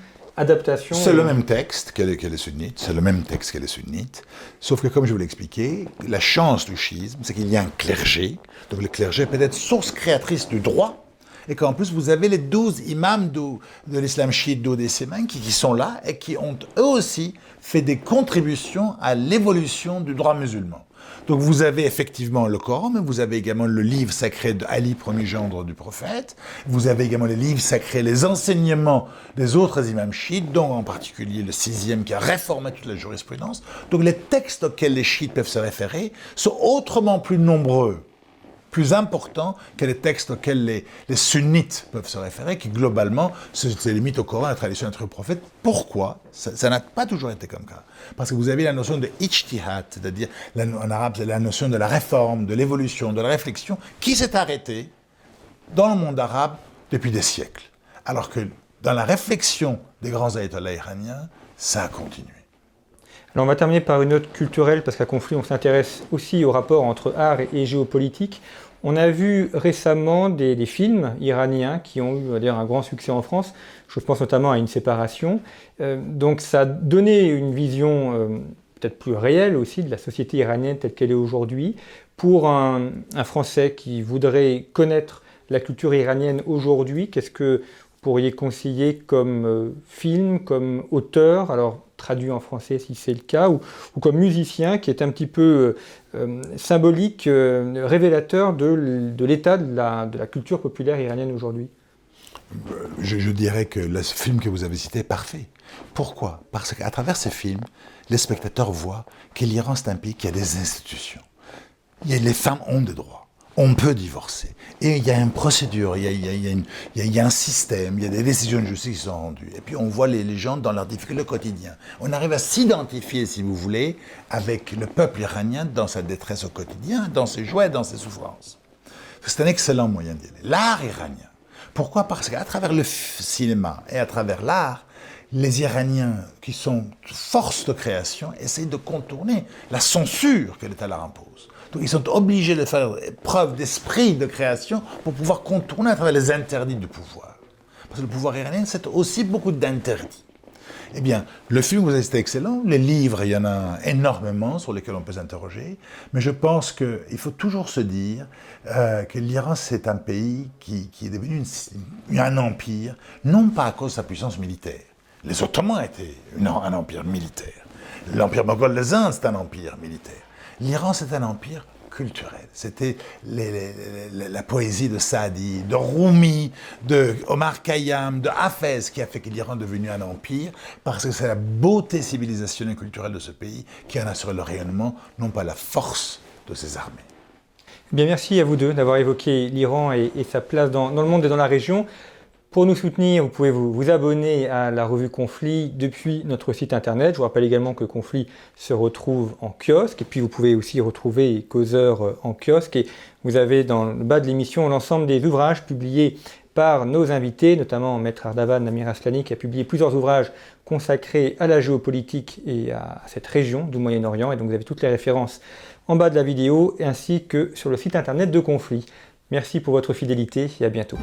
C'est le même texte qu'elle est, sunnite, c'est le même texte qu'elle est sunnite, sauf que comme je vous l'ai expliqué, la chance du schisme, c'est qu'il y a un clergé, donc le clergé peut être source créatrice du droit, et qu'en plus vous avez les douze imams de, l'islam chiite d'Odessémen qui, qui sont là et qui ont eux aussi fait des contributions à l'évolution du droit musulman. Donc vous avez effectivement le Coran, mais vous avez également le livre sacré d'Ali, premier gendre du prophète. Vous avez également les livres sacrés, les enseignements des autres imams chiites, dont en particulier le sixième qui a réformé toute la jurisprudence. Donc les textes auxquels les chiites peuvent se référer sont autrement plus nombreux plus important que les textes auxquels les, sunnites peuvent se référer, qui globalement se, limitent au Coran, à la tradition entre prophètes. Pourquoi? Ça n'a pas toujours été comme ça. Parce que vous avez la notion de ijtihad, c'est-à-dire en arabe, c'est la notion de la réforme, de l'évolution, de la réflexion, qui s'est arrêtée dans le monde arabe depuis des siècles. Alors que dans la réflexion des grands ayatollahs iraniens, ça a continué. Alors on va terminer par une note culturelle, parce qu'à conflit, on s'intéresse aussi au rapport entre art et, géopolitique. On a vu récemment des, films iraniens qui ont eu un grand succès en France. Je pense notamment à Une séparation. Euh, donc ça a donné une vision euh, peut-être plus réelle aussi de la société iranienne telle qu'elle est aujourd'hui. Pour un, Français qui voudrait connaître la culture iranienne aujourd'hui, qu'est-ce que vous pourriez conseiller comme euh, film, comme auteur? Traduit en français si c'est le cas, ou, comme musicien qui est un petit peu euh, euh, symbolique, euh, révélateur de, l'état de la, culture populaire iranienne aujourd'hui je, dirais que le film que vous avez cité est parfait. Pourquoi? Parce qu'à travers ces films, les spectateurs voient que l'Iran, c'est un pays qui a des institutions. les femmes ont des droits on peut divorcer. Et il y a une procédure, il y a, un système, il y a des décisions de justice qui sont rendues. Et puis on voit les, gens dans leur difficulté quotidien. On arrive à s'identifier, si vous voulez, avec le peuple iranien dans sa détresse au quotidien, dans ses joies, dans ses souffrances. C'est un excellent moyen d'y. L'art iranien. Pourquoi? Parce qu'à travers le cinéma et à travers l'art, les Iraniens, qui sont force de création, essayent de contourner la censure que l'État leur impose. Donc ils sont obligés de faire preuve d'esprit de création pour pouvoir contourner à travers les interdits du pouvoir. Parce que le pouvoir iranien, c'est aussi beaucoup d'interdits. Eh bien, le film, vous été excellent. Les livres, il y en a énormément sur lesquels on peut s'interroger. Mais je pense qu'il faut toujours se dire euh, que l'Iran, c'est un pays qui, est devenu un empire, non pas à cause de sa puissance militaire. Les Ottomans étaient un empire militaire. L'empire moghol des Indes, c'est un empire militaire. L'Iran, c'est un empire culturel. C'était la poésie de Saadi, de Rumi, de Omar Khayyam, de Hafez qui a fait que l'Iran est devenu un empire, parce que c'est la beauté civilisationnelle et culturelle de ce pays qui en assure le rayonnement, non pas la force de ses armées. Bien, merci à vous deux d'avoir évoqué l'Iran et, sa place dans le monde et dans la région. Pour nous soutenir, vous pouvez vous, abonner à la revue Conflit depuis notre site internet. Je vous rappelle également que Conflit se retrouve en kiosque et puis vous pouvez aussi retrouver Causeur euh, en kiosque. Et vous avez dans le bas de l'émission l'ensemble des ouvrages publiés par nos invités, notamment Maître Ardavan Namir Aslani qui a publié plusieurs ouvrages consacrés à la géopolitique et à cette région du Moyen-Orient. Et donc vous avez toutes les références en bas de la vidéo ainsi que sur le site internet de Conflit. Merci pour votre fidélité et à bientôt.